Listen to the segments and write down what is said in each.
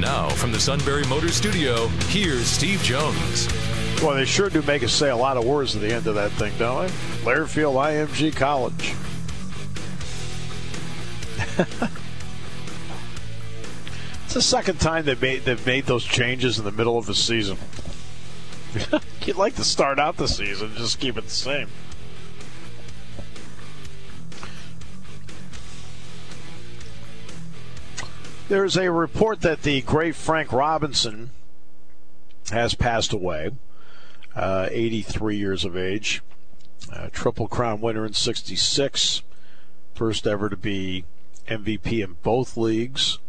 Now, from the Sunbury Motor Studio, here's Steve Jones. Well, they sure do make us say a lot of words at the end of that thing, don't they? Learfield IMG College. it's the second time they made they've made those changes in the middle of the season. You'd like to start out the season just keep it the same. There's a report that the great Frank Robinson has passed away, uh, 83 years of age, uh, Triple Crown winner in 66, first ever to be MVP in both leagues,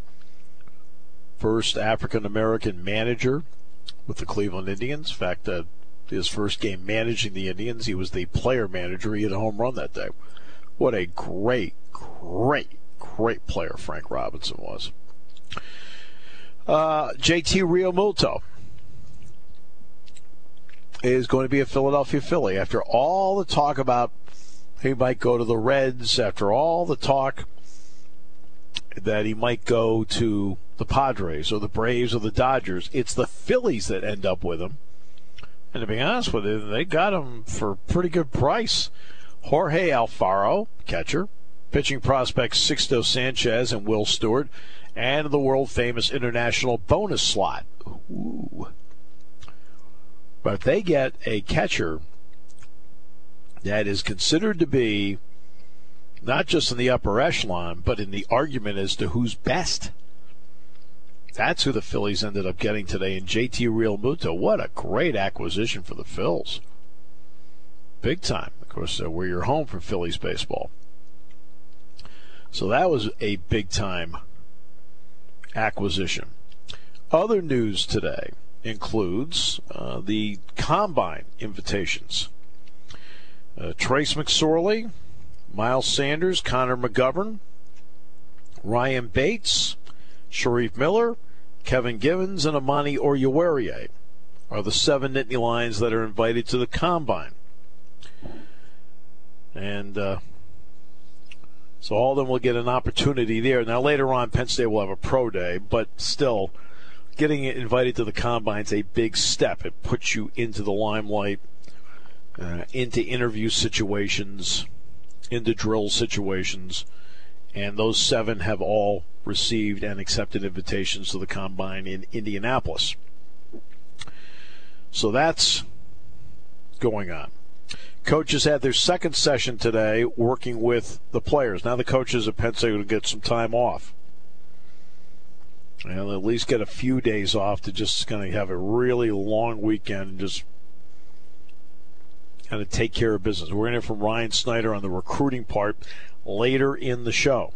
first African American manager with the Cleveland Indians. In fact, uh, his first game managing the Indians, he was the player manager. He had a home run that day. What a great, great, great player Frank Robinson was. Uh, JT Realmuto is going to be a Philadelphia Philly after all the talk about he might go to the Reds, after all the talk that he might go to the Padres or the Braves or the Dodgers. It's the Phillies that end up with him. And to be honest with you, they got him for a pretty good price. Jorge Alfaro, catcher, pitching prospects Sixto Sanchez and Will Stewart, and the world famous international bonus slot. Ooh. But if they get a catcher that is considered to be not just in the upper echelon, but in the argument as to who's best. That's who the Phillies ended up getting today in JT Realmuto. What a great acquisition for the Phils. Big time. Of course, uh, where you're home for Phillies baseball. So that was a big time acquisition. Other news today includes uh, the combine invitations. Uh, Trace McSorley, Miles Sanders, Connor McGovern, Ryan Bates, Shareef Miller, Kevin Givens, and Amani Oruwariye are the seven Nittany Lions that are invited to the combine. And uh, so all of them will get an opportunity there. Now later on, Penn State will have a pro day, but still, getting invited to the combine is a big step. It puts you into the limelight, uh, into interview situations, into drill situations, and those seven have all received and accepted invitations to the combine in Indianapolis. So that's going on. Coaches had their second session today working with the players. Now the coaches at Penn State will get some time off. And at least get a few days off to just kind of have a really long weekend and just kind of take care of business. We're going to hear from Ryan Snyder on the recruiting part later in the show.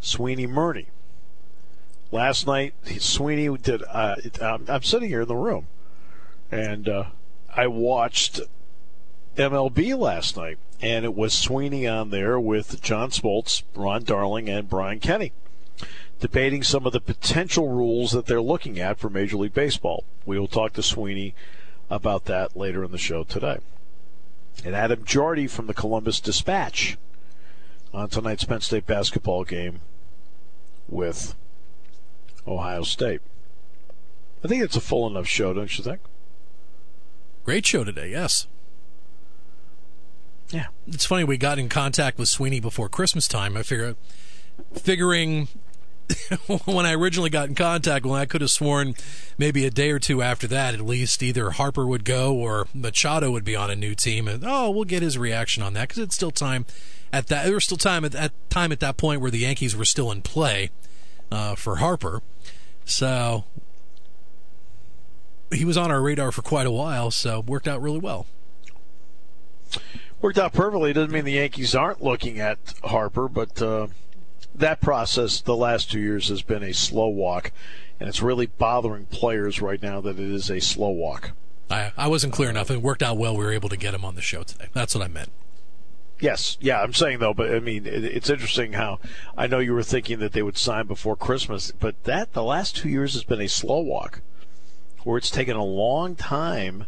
Sweeney Murti. Last night, Sweeney did. Uh, I'm sitting here in the room, and uh, I watched MLB last night, and it was Sweeney on there with John Smoltz, Ron Darling, and Brian Kenny debating some of the potential rules that they're looking at for Major League Baseball. We will talk to Sweeney about that later in the show today. And Adam Jardy from the Columbus Dispatch on tonight's Penn State basketball game with Ohio State. I think it's a full enough show, don't you think? Great show today, yes. Yeah. It's funny we got in contact with Sweeney before Christmas time. I figure figuring when I originally got in contact, when I could have sworn maybe a day or two after that, at least either Harper would go or Machado would be on a new team, and oh, we'll get his reaction on that because it's still time at that. There was still time at that time at that point where the Yankees were still in play uh, for Harper, so he was on our radar for quite a while. So worked out really well worked out perfectly. Doesn't mean the Yankees aren't looking at Harper, but uh, that process the last two years has been a slow walk, and it's really bothering players right now that it is a slow walk. I, I wasn't clear enough. It worked out well. We were able to get him on the show today. That's what I meant. Yes, yeah, I'm saying though, but I mean, it, it's interesting how I know you were thinking that they would sign before Christmas, but that the last two years has been a slow walk, where it's taken a long time,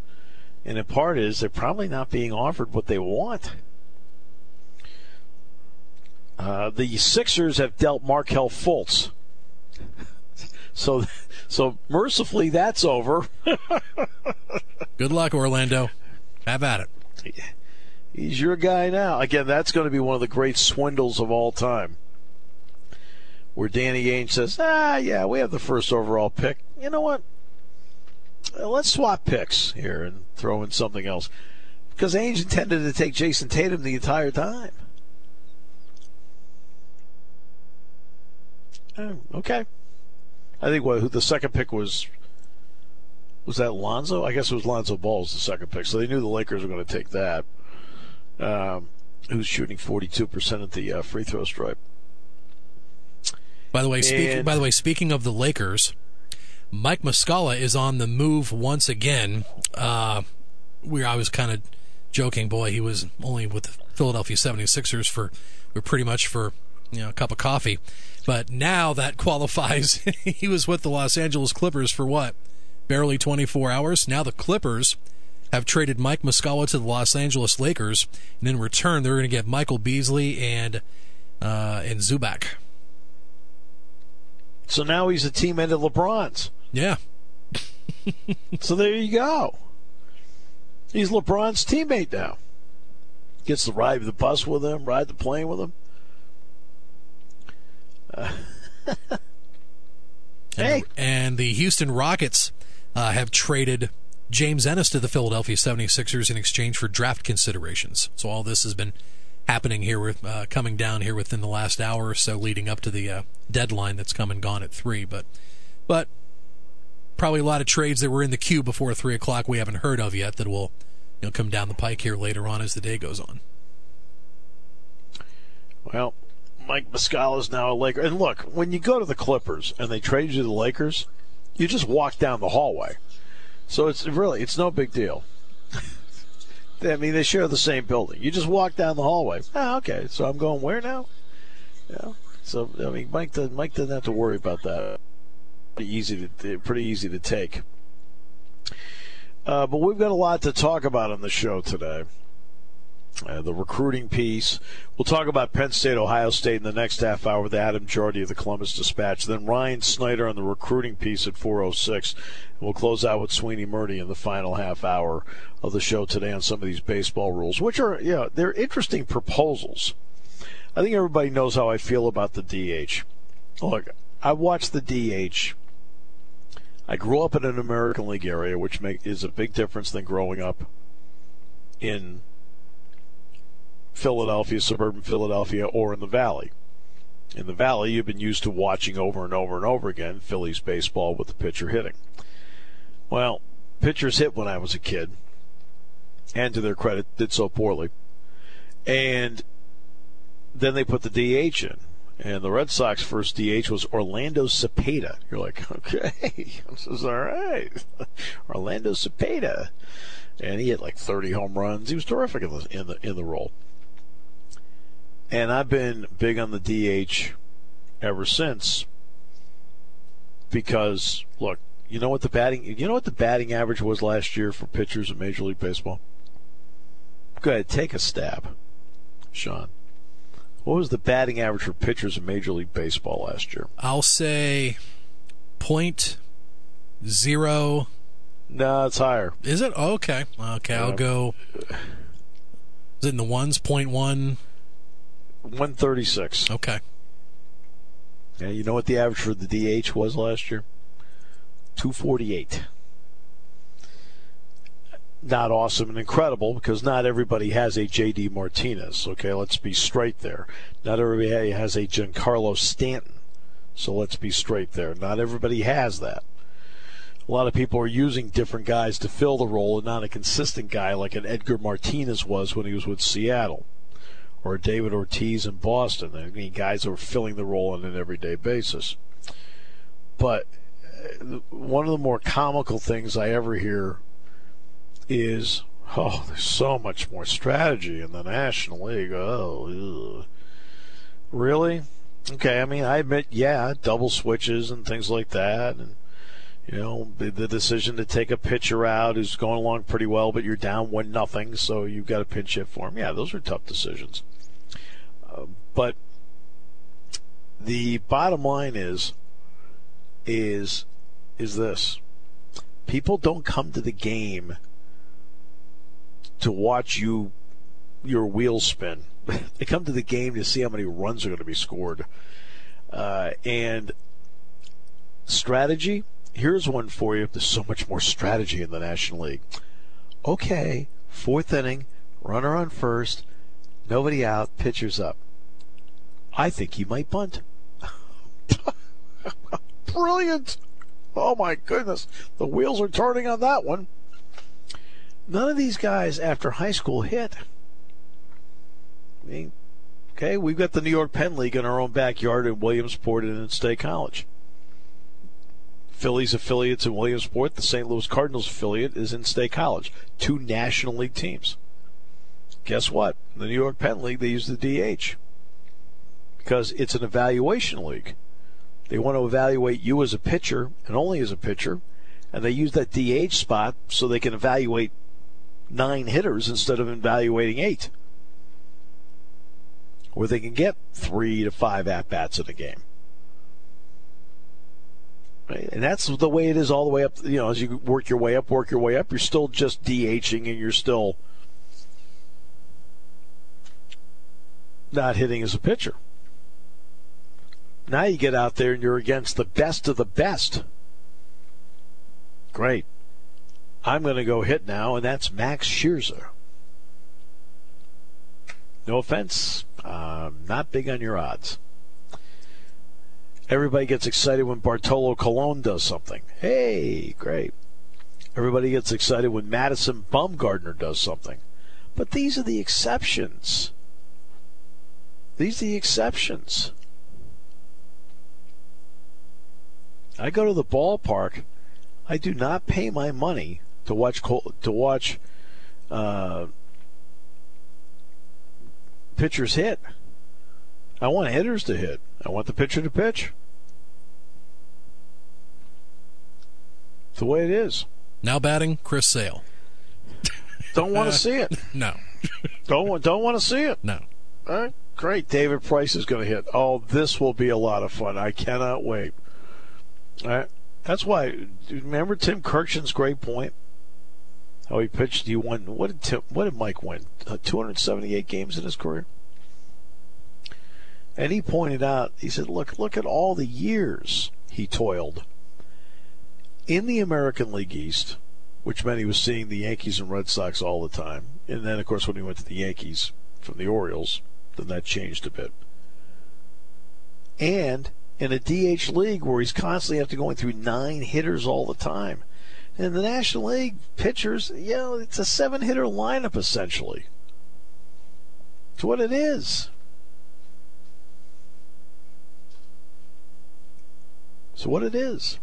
and in part is they're probably not being offered what they want. Uh, the Sixers have dealt Markelle Fultz, so so mercifully that's over. Good luck, Orlando. Have at it. He's your guy now. Again, that's going to be one of the great swindles of all time. Where Danny Ainge says, ah, yeah, we have the first overall pick. You know what? Let's swap picks here and throw in something else. Because Ainge intended to take Jayson Tatum the entire time. Oh, okay. I think what the second pick was was that Lonzo? I guess it was Lonzo Ball's the second pick, so they knew the Lakers were going to take that um, who's shooting 42% at the uh, free throw stripe. By the way, speaking, by the way, speaking of the Lakers, Mike Muscala is on the move once again. Uh, where I was kind of joking, boy, he was only with the Philadelphia 76ers for, pretty much for you know a cup of coffee, but now that qualifies. he was with the Los Angeles Clippers for what, barely 24 hours. Now the Clippers have traded Mike Muscala to the Los Angeles Lakers, and in return, they're going to get Michael Beasley and uh, and Zubac. So now he's a teammate of LeBron's. Yeah. so there you go. He's LeBron's teammate now. Gets to ride the bus with him, ride the plane with him. Uh, hey. And the Houston Rockets uh, have traded James Ennis to the Philadelphia 76ers in exchange for draft considerations. So all this has been happening here with uh, coming down here within the last hour or so leading up to the uh, deadline that's come and gone at 3 but but probably a lot of trades that were in the queue before 3 o'clock we haven't heard of yet that will you know, come down the pike here later on as the day goes on well Mike Muscala is now a Laker and look when you go to the Clippers and they trade you to the Lakers you just walk down the hallway so it's really it's no big deal. I mean, they share the same building. You just walk down the hallway. Ah, okay. So I'm going where now? Yeah. So I mean, Mike doesn't Mike doesn't have to worry about that. Pretty easy to pretty easy to take. Uh, but we've got a lot to talk about on the show today. Uh, the recruiting piece. We'll talk about Penn State, Ohio State in the next half hour with Adam Jardy of the Columbus Dispatch. Then Ryan Snyder on the recruiting piece at 406. We'll close out with Sweeney Murti in the final half hour of the show today on some of these baseball rules, which are, you know, they're interesting proposals. I think everybody knows how I feel about the DH. Look, I watched the DH. I grew up in an American League area, which make, is a big difference than growing up in Philadelphia, suburban Philadelphia, or in the Valley. In the Valley, you've been used to watching over and over and over again Phillies baseball with the pitcher hitting. Well, pitchers hit when I was a kid, and to their credit, did so poorly. And then they put the DH in. And the Red Sox first DH was Orlando Cepeda. You're like, okay, this is all right. Orlando Cepeda. And he hit like 30 home runs. He was terrific in the, in the, in the role. And I've been big on the DH ever since because look, you know what the batting you know what the batting average was last year for pitchers in Major League Baseball? Go ahead, take a stab, Sean. What was the batting average for pitchers in Major League Baseball last year? I'll say point zero. No, it's higher. Is it? Oh, okay. Okay, I'll go. Is it in the ones? Point one. 136. Okay. Yeah, you know what the average for the DH was last year? 248. Not awesome and incredible because not everybody has a JD Martinez. Okay, let's be straight there. Not everybody has a Giancarlo Stanton. So let's be straight there. Not everybody has that. A lot of people are using different guys to fill the role and not a consistent guy like an Edgar Martinez was when he was with Seattle or David Ortiz in Boston. I mean, guys are filling the role on an everyday basis. But uh, one of the more comical things I ever hear is, oh, there's so much more strategy in the National League. Oh, really? Okay, I mean, I admit, yeah, double switches and things like that, and you know, the, the decision to take a pitcher out who's going along pretty well, but you're down one nothing, so you've got to pinch hit for him. Yeah, those are tough decisions. Uh, but the bottom line is, is, is this: people don't come to the game to watch you your wheels spin. they come to the game to see how many runs are going to be scored. Uh, and strategy, here's one for you. There's so much more strategy in the National League. Okay, fourth inning, runner on first, nobody out, pitcher's up. I think he might bunt. Brilliant! Oh my goodness, the wheels are turning on that one. None of these guys after high school hit. I mean, okay, we've got the New York Penn League in our own backyard in Williamsport and in State College. Phillies affiliates in Williamsport, the St. Louis Cardinals affiliate is in State College. Two National League teams. Guess what? The New York Penn League, they use the DH because it's an evaluation league. They want to evaluate you as a pitcher and only as a pitcher, and they use that DH spot so they can evaluate nine hitters instead of evaluating eight, where they can get three to five at bats in a game. Right? And that's the way it is all the way up. You know, as you work your way up, work your way up, you're still just DHing and you're still not hitting as a pitcher. Now you get out there and you're against the best of the best. Great. I'm going to go hit now, and that's Max Scherzer. No offense, I'm not big on your odds. Everybody gets excited when Bartolo Colon does something. Hey, great. Everybody gets excited when Madison Bumgarner does something. But these are the exceptions. These are the exceptions. I go to the ballpark. I do not pay my money to watch to watch uh, pitchers hit. I want hitters to hit. I want the pitcher to pitch. It's the way it is. Now batting, Chris Sale. Don't want to see it. No. don't don't want to see it. No. All right, great. David Price is going to hit. Oh, this will be a lot of fun. I cannot wait. All right. That's why. Remember Tim Kurkjian's great point. How he pitched. He won. What did Tim, What did Mike win? Uh, 278 games in his career. And he pointed out. He said, "Look, look at all the years he toiled in the American League East, which meant he was seeing the Yankees and Red Sox all the time. And then, of course, when he went to the Yankees from the Orioles, then that changed a bit. And in a DH league where he's constantly to going through nine hitters all the time. In the National League, pitchers, you know, it's a seven hitter lineup essentially. It's what it is. So what it is.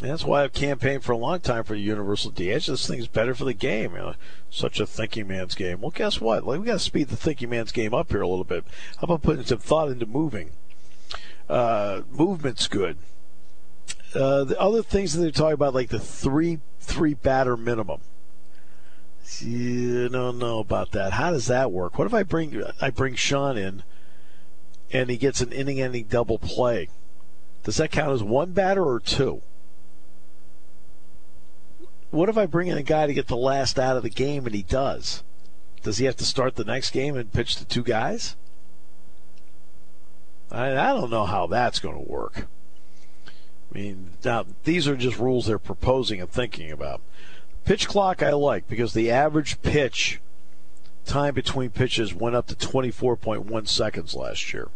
And that's why I've campaigned for a long time for universal DH. This thing's better for the game. You know, such a thinking man's game. Well, guess what? Like, we got to speed the thinking man's game up here a little bit. How about putting some thought into moving? Uh, movement's good. Uh, the other things that they're talking about, like the three three batter minimum. You don't know about that. How does that work? What if I bring I bring Sean in, and he gets an inning-ending double play? Does that count as one batter or two? What if I bring in a guy to get the last out of the game and he does? Does he have to start the next game and pitch to two guys? I, I don't know how that's going to work. I mean, now these are just rules they're proposing and thinking about. Pitch clock I like because the average pitch time between pitches went up to 24.1 seconds last year.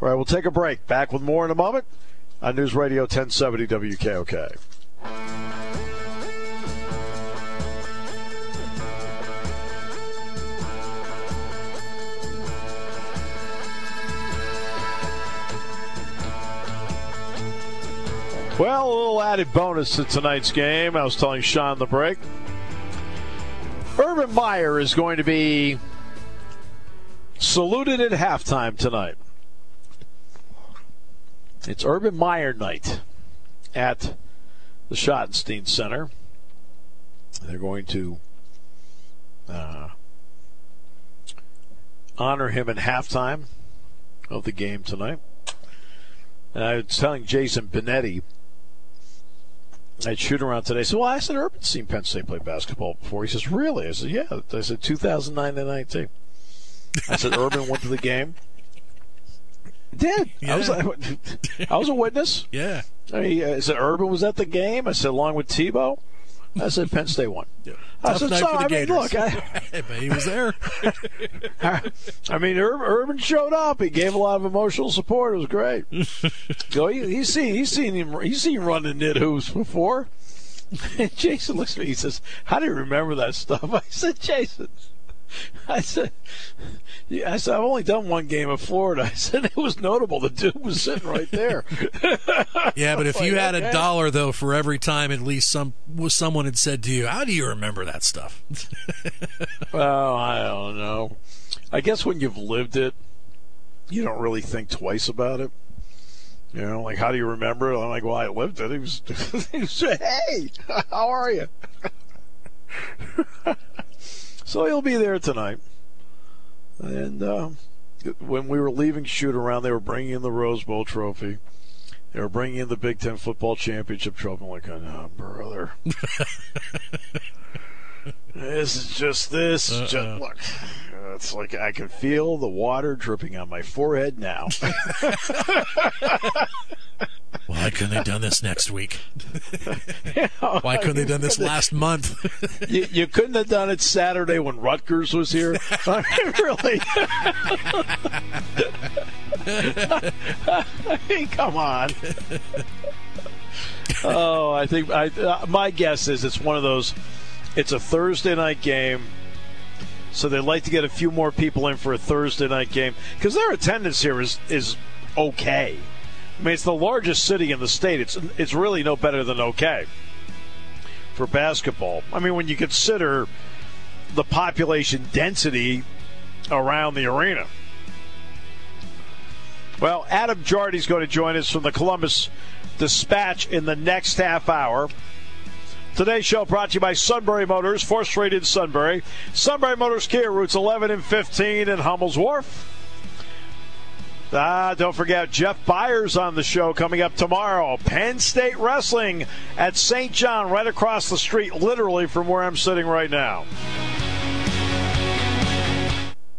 All right, we'll take a break. Back with more in a moment on News Radio 1070 WKOK. Well, a little added bonus to tonight's game. I was telling Sean the break. Urban Meyer is going to be saluted at halftime tonight. It's Urban Meyer night at the Schottenstein Center. They're going to uh, honor him at halftime of the game tonight. And I was telling Jason Benetti at shoot around today. So, well, I said, Urban's seen Penn State play basketball before. He says, really? I said, yeah. I said, 2009 to 19. I said, Urban went to the game. Did Yeah. I was I was a witness. Yeah. I, mean, I uh, said Urban was at the game. I said along with Tebow. I said Penn State won. I Tough said so. I mean, look, I, but he was there. I mean, Ur- Urban showed up. He gave a lot of emotional support. It was great. so he, he's seen he's seen him he's seen him run the knit hoops before. And Jason looks at me. He says, "How do you remember that stuff?" I said, "Jason." I said, yeah, I said, I've only done one game of Florida. I said, it was notable. The dude was sitting right there. Yeah, but if you Like, had a dollar though for every time at least some was someone had said to you, "How do you remember that stuff?" well, I don't know. I guess when you've lived it, you don't really think twice about it. You know, like how do you remember it? I'm like, well, I lived it. He was, he was hey, how are you? So he'll be there tonight. And uh, when we were leaving shoot around, they were bringing in the Rose Bowl trophy. They were bringing in the Big Ten football championship trophy. I'm like, oh, brother. This is just this. is Just, look, it's like I can feel the water dripping on my forehead now. Why couldn't they done this next week? Why couldn't they done this last month? you, you couldn't have done it Saturday when Rutgers was here. I mean, really. I mean, come on. Oh, I think I, uh, my guess is it's one of those. It's a Thursday night game, so they'd like to get a few more people in for a Thursday night game because their attendance here is is okay. I mean, it's the largest city in the state. It's it's really no better than okay for basketball. I mean, when you consider the population density around the arena. Well, Adam Jardy's going to join us from the Columbus Dispatch in the next half hour. Today's show brought to you by Sunbury Motors, fourth street in Sunbury. Sunbury Motors Kia, routes 11 and 15 in Hummel's Wharf. Ah, don't forget Jeff Byers on the show coming up tomorrow. Penn State Wrestling at St. John, right across the street, literally from where I'm sitting right now.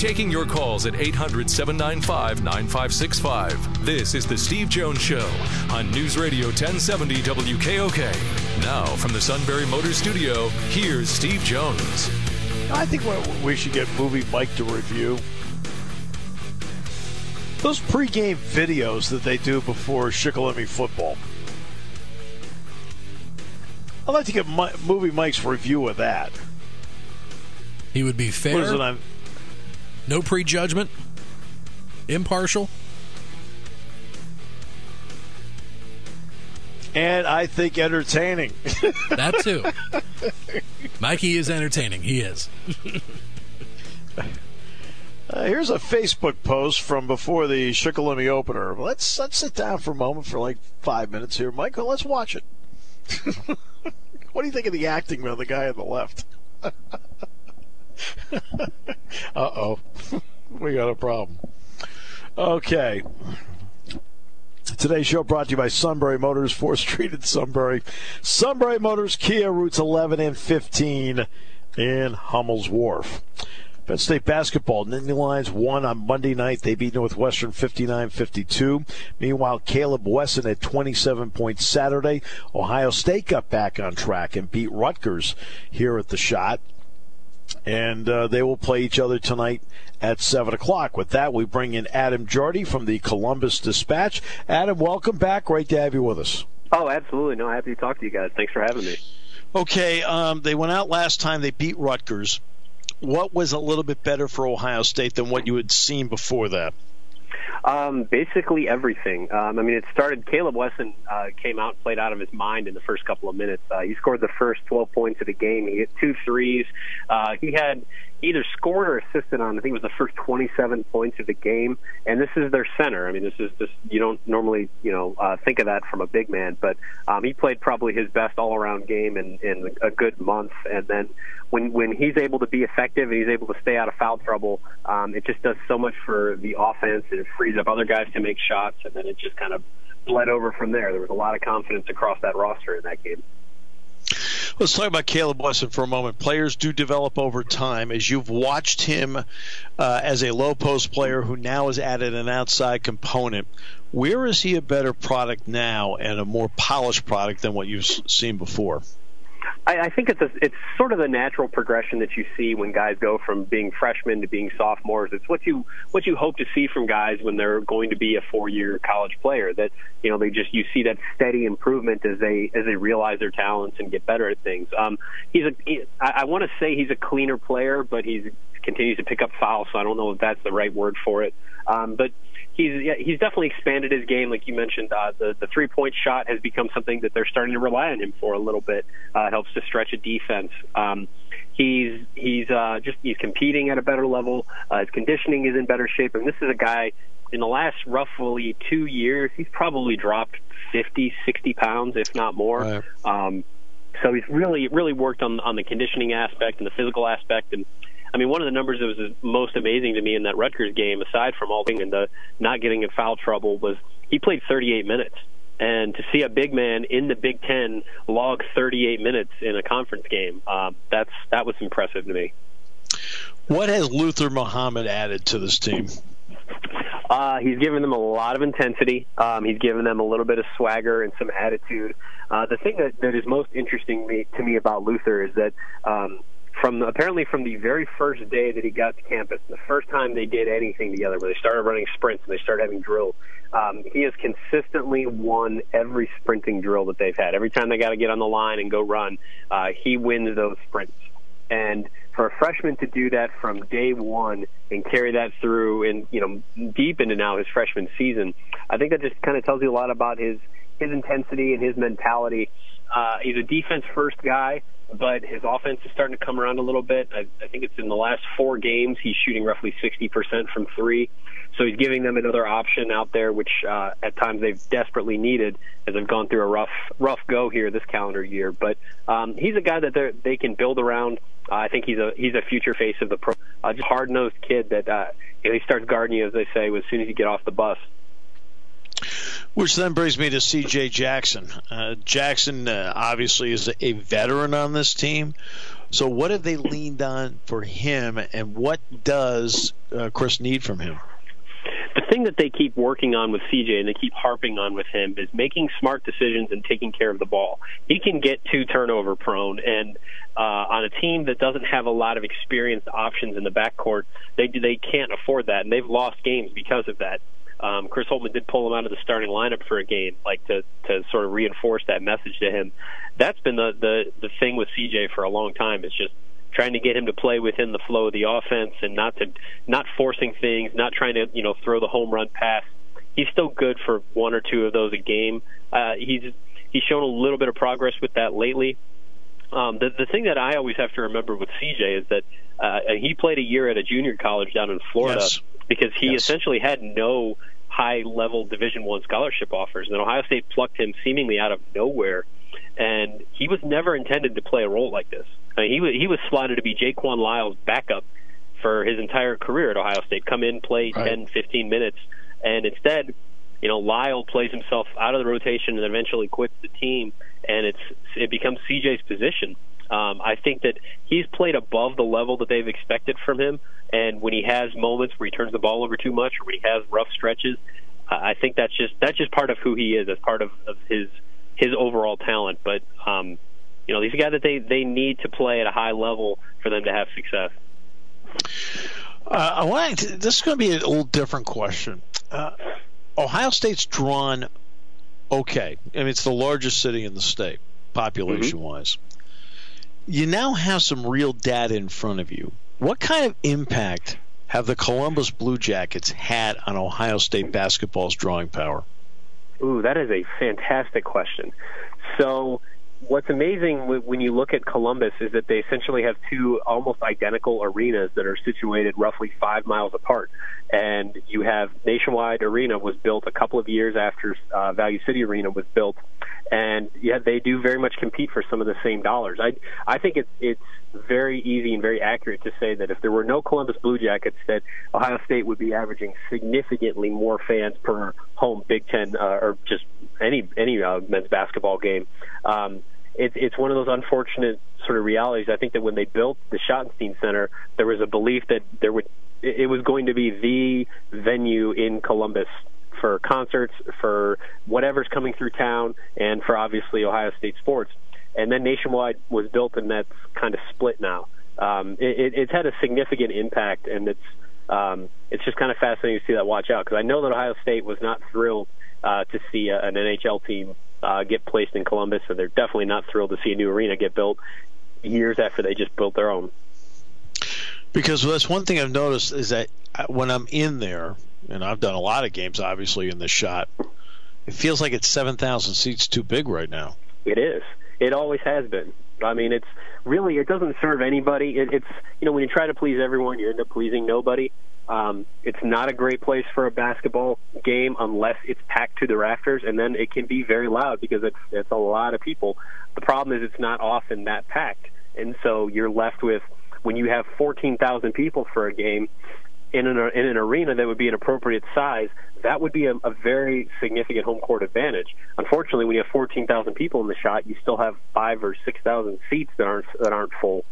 Taking your calls at 800 795 9565. This is The Steve Jones Show on News Radio 1070 WKOK. Now, from the Sunbury Motor Studio, here's Steve Jones. I think we- we should get Movie Mike to review those pregame videos that they do before Shikellamy football. I'd like to get Mi- Movie Mike's review of that. He would be fair, What is it on? No prejudgment, impartial. And I think entertaining. That too. Mikey is entertaining. He is. Uh, here's a Facebook post from before the Shikellamy opener. Let's let's sit down for a moment for like five minutes here, Michael. Let's watch it. what do you think of the acting of the guy on the left? uh oh. we got a problem. Okay. Today's show brought to you by Sunbury Motors, 4th Street in Sunbury. Sunbury Motors, Kia, routes 11 and 15 in Hummel's Wharf. Penn State basketball, Nittany Lions won on Monday night. They beat Northwestern 59-52. Meanwhile, Caleb Wesson at 27 points Saturday. Ohio State got back on track and beat Rutgers here at the Schott. And uh, they will play each other tonight at 7 o'clock. With that, we bring in Adam Jardy from the Columbus Dispatch. Adam, welcome back. Great to have you with us. Oh, absolutely. No, happy to talk to you guys. Thanks for having me. Okay, um, they went out last time. They beat Rutgers what was a little bit better for Ohio State than what you had seen before that? Um, basically everything. Um, I mean, it started. Caleb Wesson uh, came out and played out of his mind in the first couple of minutes. Uh, he scored the first 12 points of the game. He hit two threes. Uh, he had either scored or assisted on. I think it was the first 27 points of the game. And this is their center. I mean, this is just you don't normally you know uh, think of that from a big man, but um, he played probably his best all-around game in, in a good month. And then when when he's able to be effective and he's able to stay out of foul trouble, um, it just does so much for the offense. And it up other guys to make shots, and then it just kind of bled over from there. There was a lot of confidence across that roster in that game. Let's talk about Caleb Wesson for a moment. Players do develop over time. As you've watched him uh, as a low post player who now has added an outside component, where is he a better product now and a more polished product than what you've seen before? I, I think it's a, it's sort of the natural progression that you see when guys go from being freshmen to being sophomores. It's what you what you hope to see from guys when they're going to be a four year college player. That you know they just you see that steady improvement as they as they realize their talents and get better at things. Um, he's a he, I, I want to say he's a cleaner player, but he's continues to pick up fouls, so I don't know if that's the right word for it. Um, but he's yeah, he's definitely expanded his game, like you mentioned. Uh, the the three point shot has become something that they're starting to rely on him for a little bit. Uh, helps to stretch a defense. Um, he's he's uh, just he's competing at a better level. Uh, his conditioning is in better shape, and this is a guy in the last roughly two years. He's probably dropped 50, 60 pounds, if not more. Right. Um, so he's really really worked on on the conditioning aspect and the physical aspect and I mean, one of the numbers that was most amazing to me in that Rutgers game, aside from all and the not getting in foul trouble, was he played 38 minutes. And to see a big man in the Big Ten log 38 minutes in a conference game, um, that's that was impressive to me. What has Luther Muhammad added to this team? Uh, he's given them a lot of intensity. Um, he's given them a little bit of swagger and some attitude. Uh, the thing that, that is most interesting me, to me about Luther is that um, from apparently from the very first day that he got to campus, the first time they did anything together, where they started running sprints and they started having drills, um, he has consistently won every sprinting drill that they've had. Every time they got to get on the line and go run, uh, he wins those sprints. And for a freshman to do that from day one and carry that through and you know deep into now his freshman season, I think that just kind of tells you a lot about his his intensity and his mentality. Uh, he's a defense first guy but his offense is starting to come around a little bit. I, I think it's in the last four games he's shooting roughly 60% from three. So he's giving them another option out there, which uh, at times they've desperately needed as they've gone through a rough rough go here this calendar year. But um, he's a guy that they they can build around. Uh, I think he's a he's a future face of the pro, uh, just hard nosed kid that uh, he starts guarding you as they say as soon as you get off the bus. Which then brings me to C.J. Jackson. Uh, Jackson uh, obviously is a veteran on this team. So, what have they leaned on for him, and what does uh, Chris need from him? The thing that they keep working on with CJ and they keep harping on with him is making smart decisions and taking care of the ball. He can get too turnover prone, and uh, on a team that doesn't have a lot of experienced options in the backcourt, they they can't afford that, and they've lost games because of that. Um, Chris Holtmann did pull him out of the starting lineup for a game, like to to sort of reinforce that message to him. That's been the the the thing with CJ for a long time. Is just trying to get him to play within the flow of the offense and not to not forcing things, not trying to you know throw the home run pass. He's still good for one or two of those a game. Uh, he's he's shown a little bit of progress with that lately. Um, the the thing that I always have to remember with CJ is that uh, he played a year at a junior college down in Florida. Yes because he yes. essentially had no high level Division One scholarship offers, and Ohio State plucked him seemingly out of nowhere. And he was never intended to play a role like this. I mean, he was he was slotted to be Jaquan Lyle's backup for his entire career at Ohio State. Come in, play right. 10, 15 minutes, and instead, you know, Lyle plays himself out of the rotation and eventually quits the team, and it's it becomes CJ's position. Um, I think that he's played above the level that they've expected from him, and when he has moments where he turns the ball over too much or when he has rough stretches, I think that's just that's just part of who he is, as part of, of his his overall talent. But um, you know, he's a guy that they they need to play at a high level for them to have success. Uh, I want to, this is going to be a little different question. Uh, Ohio State's drawn okay. I mean, it's the largest city in the state, population mm-hmm. wise. You now have some real data in front of you. What kind of impact have the Columbus Blue Jackets had on Ohio State basketball's drawing power? Ooh, that is a fantastic question. So what's amazing when you look at Columbus is that they essentially have two almost identical arenas that are situated roughly five miles apart. And you have Nationwide Arena was built a couple of years after uh, Value City Arena was built, and yet they do very much compete for some of the same dollars. I I think it's it's very easy and very accurate to say that if there were no Columbus Blue Jackets, that Ohio State would be averaging significantly more fans per home Big Ten uh, or just any any uh, men's basketball game. Um, it's it's one of those unfortunate sort of realities. I think that when they built the Schottenstein Center, there was a belief that there would it was going to be the venue in Columbus for concerts, for whatever's coming through town, and for obviously Ohio State sports. And then Nationwide was built, and that's kind of split now. Um, it, it's had a significant impact, and it's um, it's just kind of fascinating to see that watch out because I know that Ohio State was not thrilled uh, to see a, an NHL team uh, get placed in Columbus, and they're definitely not thrilled to see a new arena get built years after they just built their own. Because that's one thing I've noticed is that uh, when I'm in there, and I've done a lot of games, obviously in this Schott, it feels like it's seven thousand seats too big right now. It is. It always has been. I mean, it's really it doesn't serve anybody. It, it's you know when you try to please everyone, you end up pleasing nobody. Um, it's not a great place for a basketball game unless it's packed to the rafters, and then it can be very loud because it's it's a lot of people. The problem is it's not often that packed, and so you're left with when you have 14,000 people for a game in an in an arena that would be an appropriate size. That would be a, a very significant home court advantage. Unfortunately, when you have 14,000 people in the Schott, you still have five or 6,000 seats that aren't that aren't full.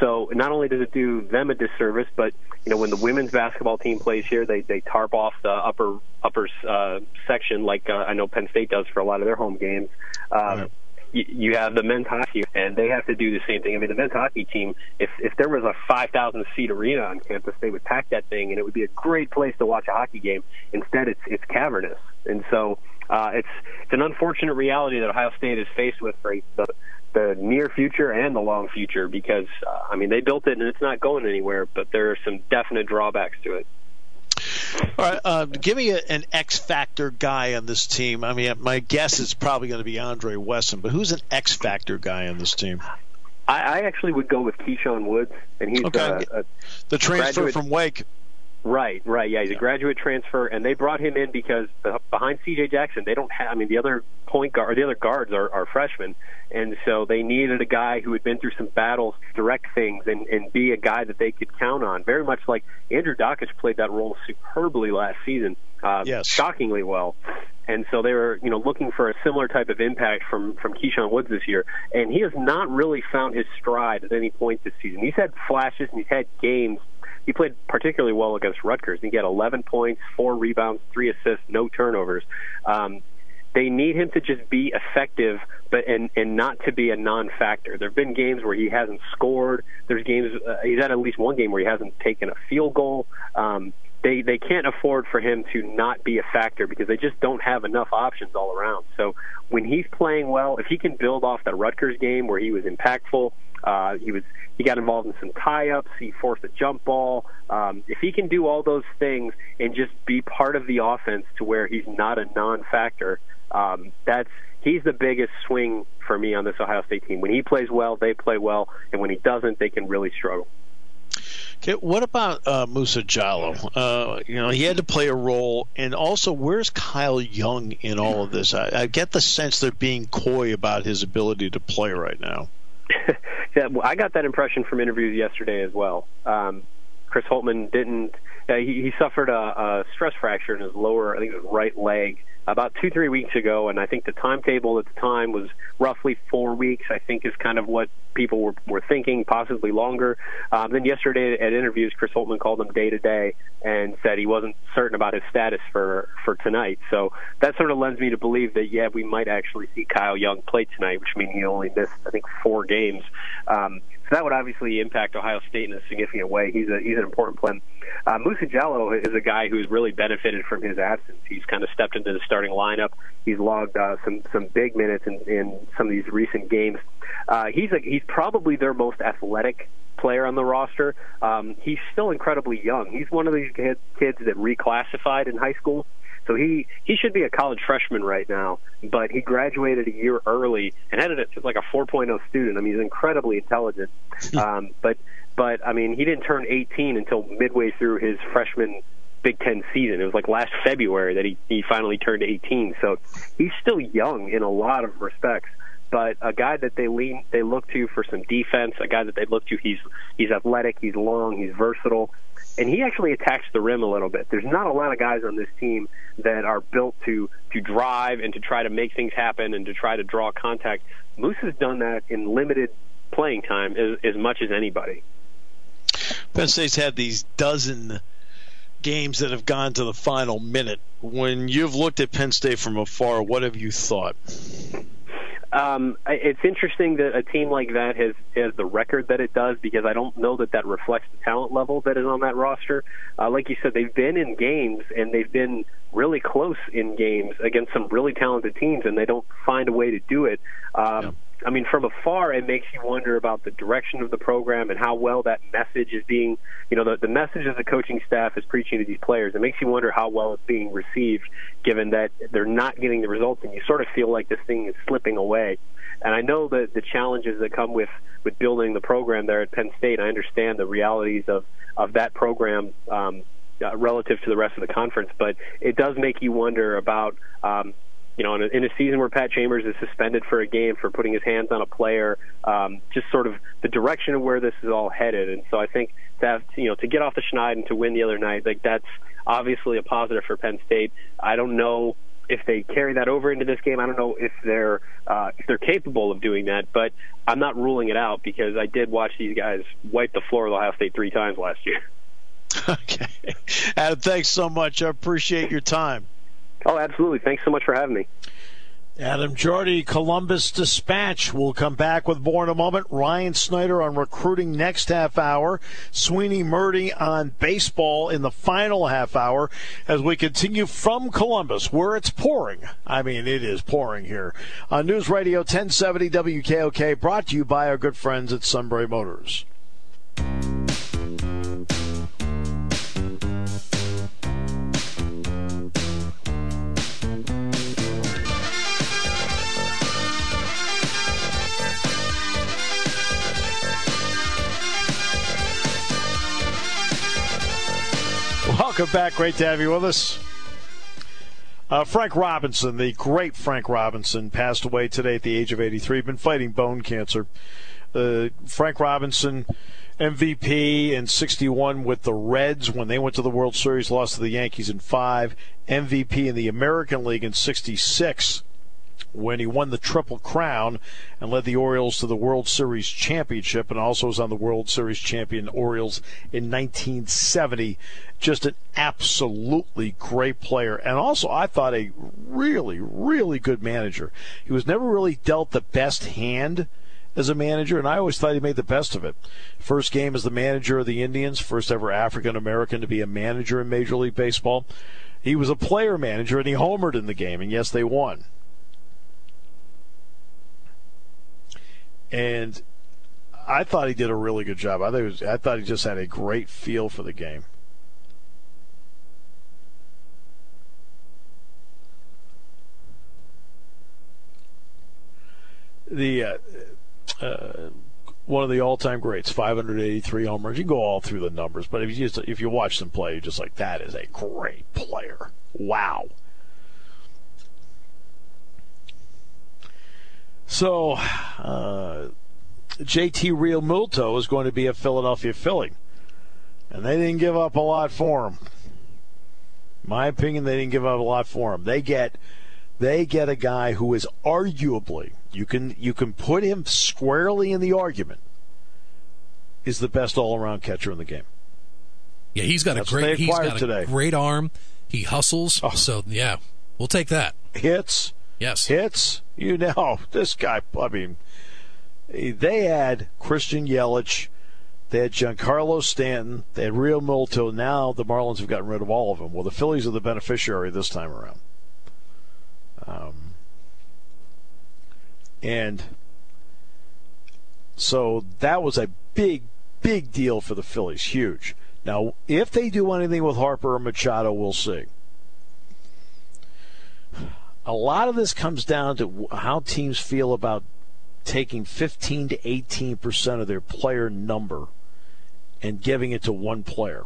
So not only does it do them a disservice, but you know when the women's basketball team plays here, they they tarp off the upper upper uh, section like uh, I know Penn State does for a lot of their home games. Um, right. you, you have the men's hockey, and they have to do the same thing. I mean, the men's hockey team, if if there was a 5,000 seat arena on campus, they would pack that thing, and it would be a great place to watch a hockey game. Instead, it's it's cavernous, and so uh, it's it's an unfortunate reality that Ohio State is faced with for the the near future and the long future because uh, I mean they built it and it's not going anywhere, but there are some definite drawbacks to it. All right, uh, give me a, an X factor guy on this team. I mean, my guess is probably going to be Andre Wesson, but who's an X factor guy on this team? I, I actually would go with Keyshawn Woods, and he's okay. Uh, a, the transfer graduate. from Wake. Right, right. Yeah, he's a graduate transfer, and they brought him in because behind C.J. Jackson, they don't have. I mean, the other point guard, or the other guards are, are freshmen, and so they needed a guy who had been through some battles, to direct things, and and be a guy that they could count on. Very much like Andrew Dakich played that role superbly last season, uh, yes. shockingly well. And so they were, you know, looking for a similar type of impact from from Keyshawn Woods this year, and he has not really found his stride at any point this season. He's had flashes and he's had games he played particularly well against Rutgers. He had 11 points, four rebounds, three assists, no turnovers. Um, they need him to just be effective, but and and not to be a non-factor. There have been games where he hasn't scored. There's games uh, he's had at least one game where he hasn't taken a field goal. Um, they they can't afford for him to not be a factor because they just don't have enough options all around. So when he's playing well, if he can build off that Rutgers game where he was impactful, uh, he was he got involved in some tie-ups. He forced a jump ball. Um, if he can do all those things and just be part of the offense to where he's not a non-factor, um, that's he's the biggest swing for me on this Ohio State team. When he plays well, they play well, and when he doesn't, they can really struggle. Okay, what about uh, Musa Jallow? Uh, you know, he had to play a role, and also, where's Kyle Young in all of this? I, I get the sense they're being coy about his ability to play right now. well, I got that impression from interviews yesterday as well. Um, Chris Holtmann didn't. Uh, he, he suffered a, a stress fracture in his lower, I think it was right leg about two, three weeks ago, and I think the timetable at the time was roughly four weeks. I think is kind of what people were, were thinking, possibly longer. Um, then yesterday at interviews, Chris Holtmann called him day to day and said he wasn't certain about his status for for tonight. So that sort of lends me to believe that yeah, we might actually see Kyle Young play tonight, which means he only missed I think four games. Um, that would obviously impact Ohio State in a significant way. He's a he's an important player. Uh, Musa Jallow is a guy who's really benefited from his absence. He's kind of stepped into the starting lineup. He's logged uh, some some big minutes in, in some of these recent games. Uh, he's a, he's probably their most athletic player on the roster. Um, he's still incredibly young. He's one of these kids that reclassified in high school. So he he should be a college freshman right now, but he graduated a year early and had it like a 4.0 student. I mean, he's incredibly intelligent. um, but but I mean, he didn't turn 18 until midway through his freshman Big Ten season. It was like last February that he he finally turned 18. So he's still young in a lot of respects but a guy that they lean they look to for some defense, a guy that they look to he's he's athletic, he's long, he's versatile, and he actually attacks the rim a little bit. There's not a lot of guys on this team that are built to to drive and to try to make things happen and to try to draw contact. Moose has done that in limited playing time as, as much as anybody. Penn State's had these dozen games that have gone to the final minute. When you've looked at Penn State from afar, what have you thought? Um, it's interesting that a team like that has has the record that it does because I don't know that that reflects the talent level that is on that roster. Uh, like you said, they've been in games and they've been really close in games against some really talented teams, and they don't find a way to do it. Um. I mean, from afar, it makes you wonder about the direction of the program and how well that message is being, you know, the, the message that the coaching staff is preaching to these players. It makes you wonder how well it's being received, given that they're not getting the results, and you sort of feel like this thing is slipping away. And I know that the challenges that come with with building the program there at Penn State. I understand the realities of of that program. Um, uh, relative to the rest of the conference, but it does make you wonder about um, you know, in a, in a season where Pat Chambers is suspended for a game for putting his hands on a player, um, just sort of the direction of where this is all headed. And so I think that you know, to get off the schneid and to win the other night, like that's obviously a positive for Penn State. I don't know if they carry that over into this game. I don't know if they're uh, if they're capable of doing that, but I'm not ruling it out because I did watch these guys wipe the floor with Ohio State three times last year. Okay, Adam, thanks so much. I appreciate your time. Oh, absolutely. Thanks so much for having me. Adam Jardy, Columbus Dispatch. We'll come back with more in a moment. Ryan Snyder on recruiting next half hour. Sweeney Murti on baseball in the final half hour as we continue from Columbus, where it's pouring. I mean, it is pouring here. On News Radio 1070 WKOK, brought to you by our good friends at Sunbury Motors. Welcome back. Great to have you with us. Uh, Frank Robinson, the great Frank Robinson, passed away today at the age of 83. Been fighting bone cancer. Uh, Frank Robinson, MVP in 61 with the Reds when they went to the World Series, lost to the Yankees in five. MVP in the American League in 66 when he won the Triple Crown and led the Orioles to the World Series championship and also was on the World Series champion Orioles in 1970. Just an absolutely great player. And also, I thought a really, really good manager. He was never really dealt the best hand as a manager, and I always thought he made the best of it. First game as the manager of the Indians, first ever African American to be a manager in Major League Baseball. He was a player manager, and he homered in the game, and yes, they won. And I thought he did a really good job. I thought, was, I thought he just had a great feel for the game. The uh, uh, one of the all-time greats, 583 homers. You can go all through the numbers, but if you just if you watch them play, you're just like, that is a great player. Wow. So, uh, JT Realmuto is going to be a Philadelphia Philly, and they didn't give up a lot for him. My opinion, they didn't give up a lot for him. They get they get a guy who is arguably you can you can put him squarely in the argument is the best all around catcher in the game. Yeah, he's got That's a great he's got a today. great arm. He hustles. Oh. So yeah, we'll take that. Hits, Yes. hits. You know this guy. I mean, they had Christian Yelich, they had Giancarlo Stanton, they had Realmuto. Now the Marlins have gotten rid of all of them. Well, the Phillies are the beneficiary this time around. Um, and so that was a big, big deal for the Phillies. Huge. Now, if they do anything with Harper or Machado, we'll see. A lot of this comes down to how teams feel about taking 15 to 18 percent of their player number and giving it to one player.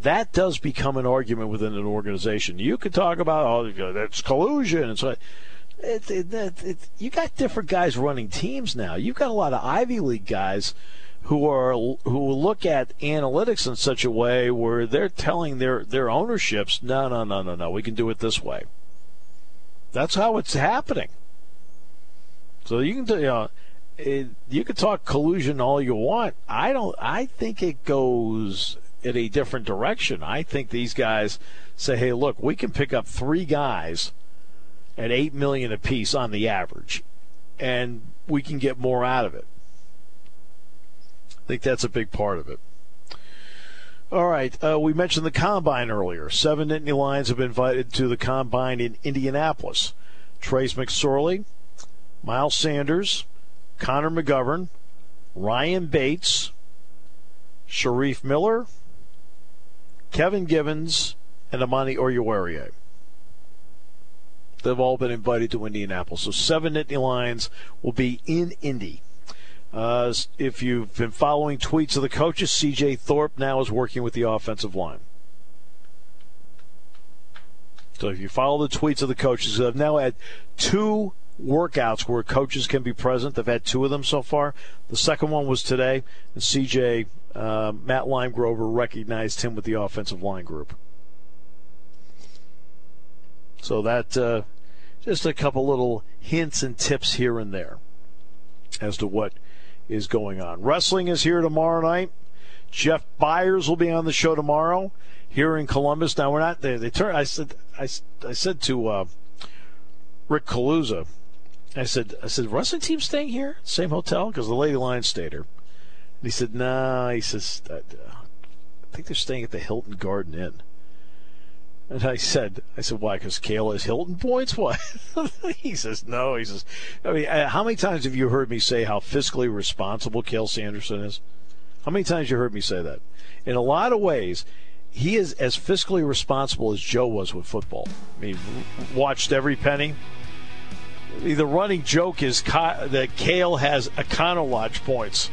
That does become an argument within an organization. You could talk about oh that's collusion and so. It, it, it, you got different guys running teams now. You've got a lot of Ivy League guys who are who look at analytics in such a way where they're telling their their ownerships, no, no, no, no, no, we can do it this way. That's how it's happening. So you can, you know, it, you can talk collusion all you want. I don't. I think it goes in a different direction. I think these guys say, "Hey, look, we can pick up three guys at eight million apiece on the average, and we can get more out of it." I think that's a big part of it. All right, uh, we mentioned the combine earlier. Seven Nittany Lions have been invited to the combine in Indianapolis. Trace McSorley, Miles Sanders, Connor McGovern, Ryan Bates, Shareef Miller, Kevin Givens, and Amani Oruwariye. They've all been invited to Indianapolis. So seven Nittany Lions will be in Indy. Uh, if you've been following tweets of the coaches, CJ Thorpe now is working with the offensive line. So if you follow the tweets of the coaches, they've now had two workouts where coaches can be present. They've had two of them so far. The second one was today, and CJ uh, Matt Limegrover recognized him with the offensive line group. So that uh, just a couple little hints and tips here and there as to what is going on. Wrestling is here tomorrow night. Jeff Byers will be on the show tomorrow here in Columbus. Now we're not there. They turn. I said. I, I said to uh, Rick Kaluza. I said. I said wrestling team staying here, same hotel because the Lady Lions stayed here. And he said, "Nah." He says, "I think they're staying at the Hilton Garden Inn." And I said, I said, why? Because Cael has Hilton points? What? he says, no. He says, I mean, uh, how many times have you heard me say how fiscally responsible Cael Sanderson is? How many times you heard me say that? In a lot of ways, he is as fiscally responsible as Joe was with football. I mean, watched every penny. The running joke is that Cael has Econo Lodge points.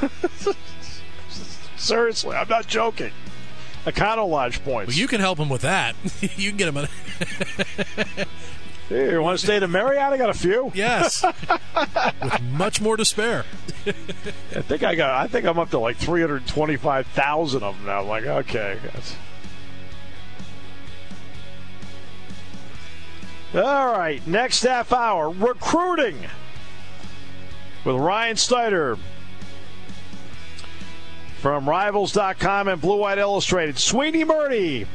Seriously, I'm not joking. Econo Lodge points. Well, you can help him with that. you can get him a. hey, you want to stay at a Marriott? I got a few. Yes, with much more to spare. I think I got. I think I'm up to like three hundred twenty-five thousand of them now. I'm like, okay. That's... All right, next half hour recruiting with Ryan Snyder from Rivals.com and Blue White Illustrated. Sweeney Murti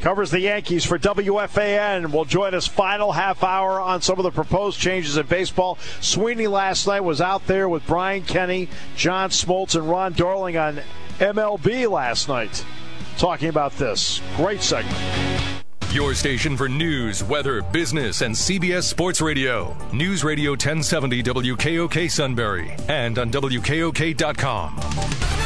covers the Yankees for WFAN. Will join us final half hour on some of the proposed changes in baseball. Sweeney last night was out there with Brian Kenny, John Smoltz, and Ron Darling on MLB last night talking about this. Great segment. Your station for news, weather, business, and CBS Sports Radio. News Radio 1070 WKOK Sunbury and on WKOK.com.